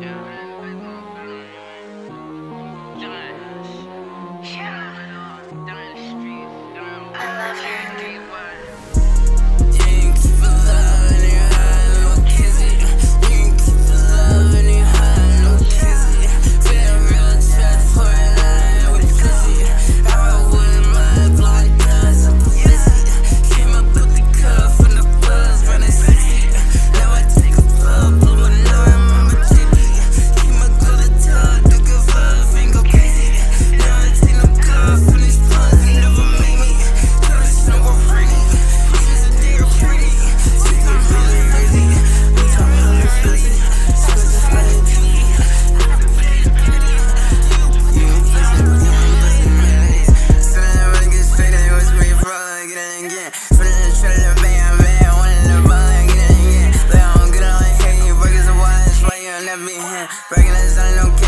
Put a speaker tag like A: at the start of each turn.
A: never been piensan lo que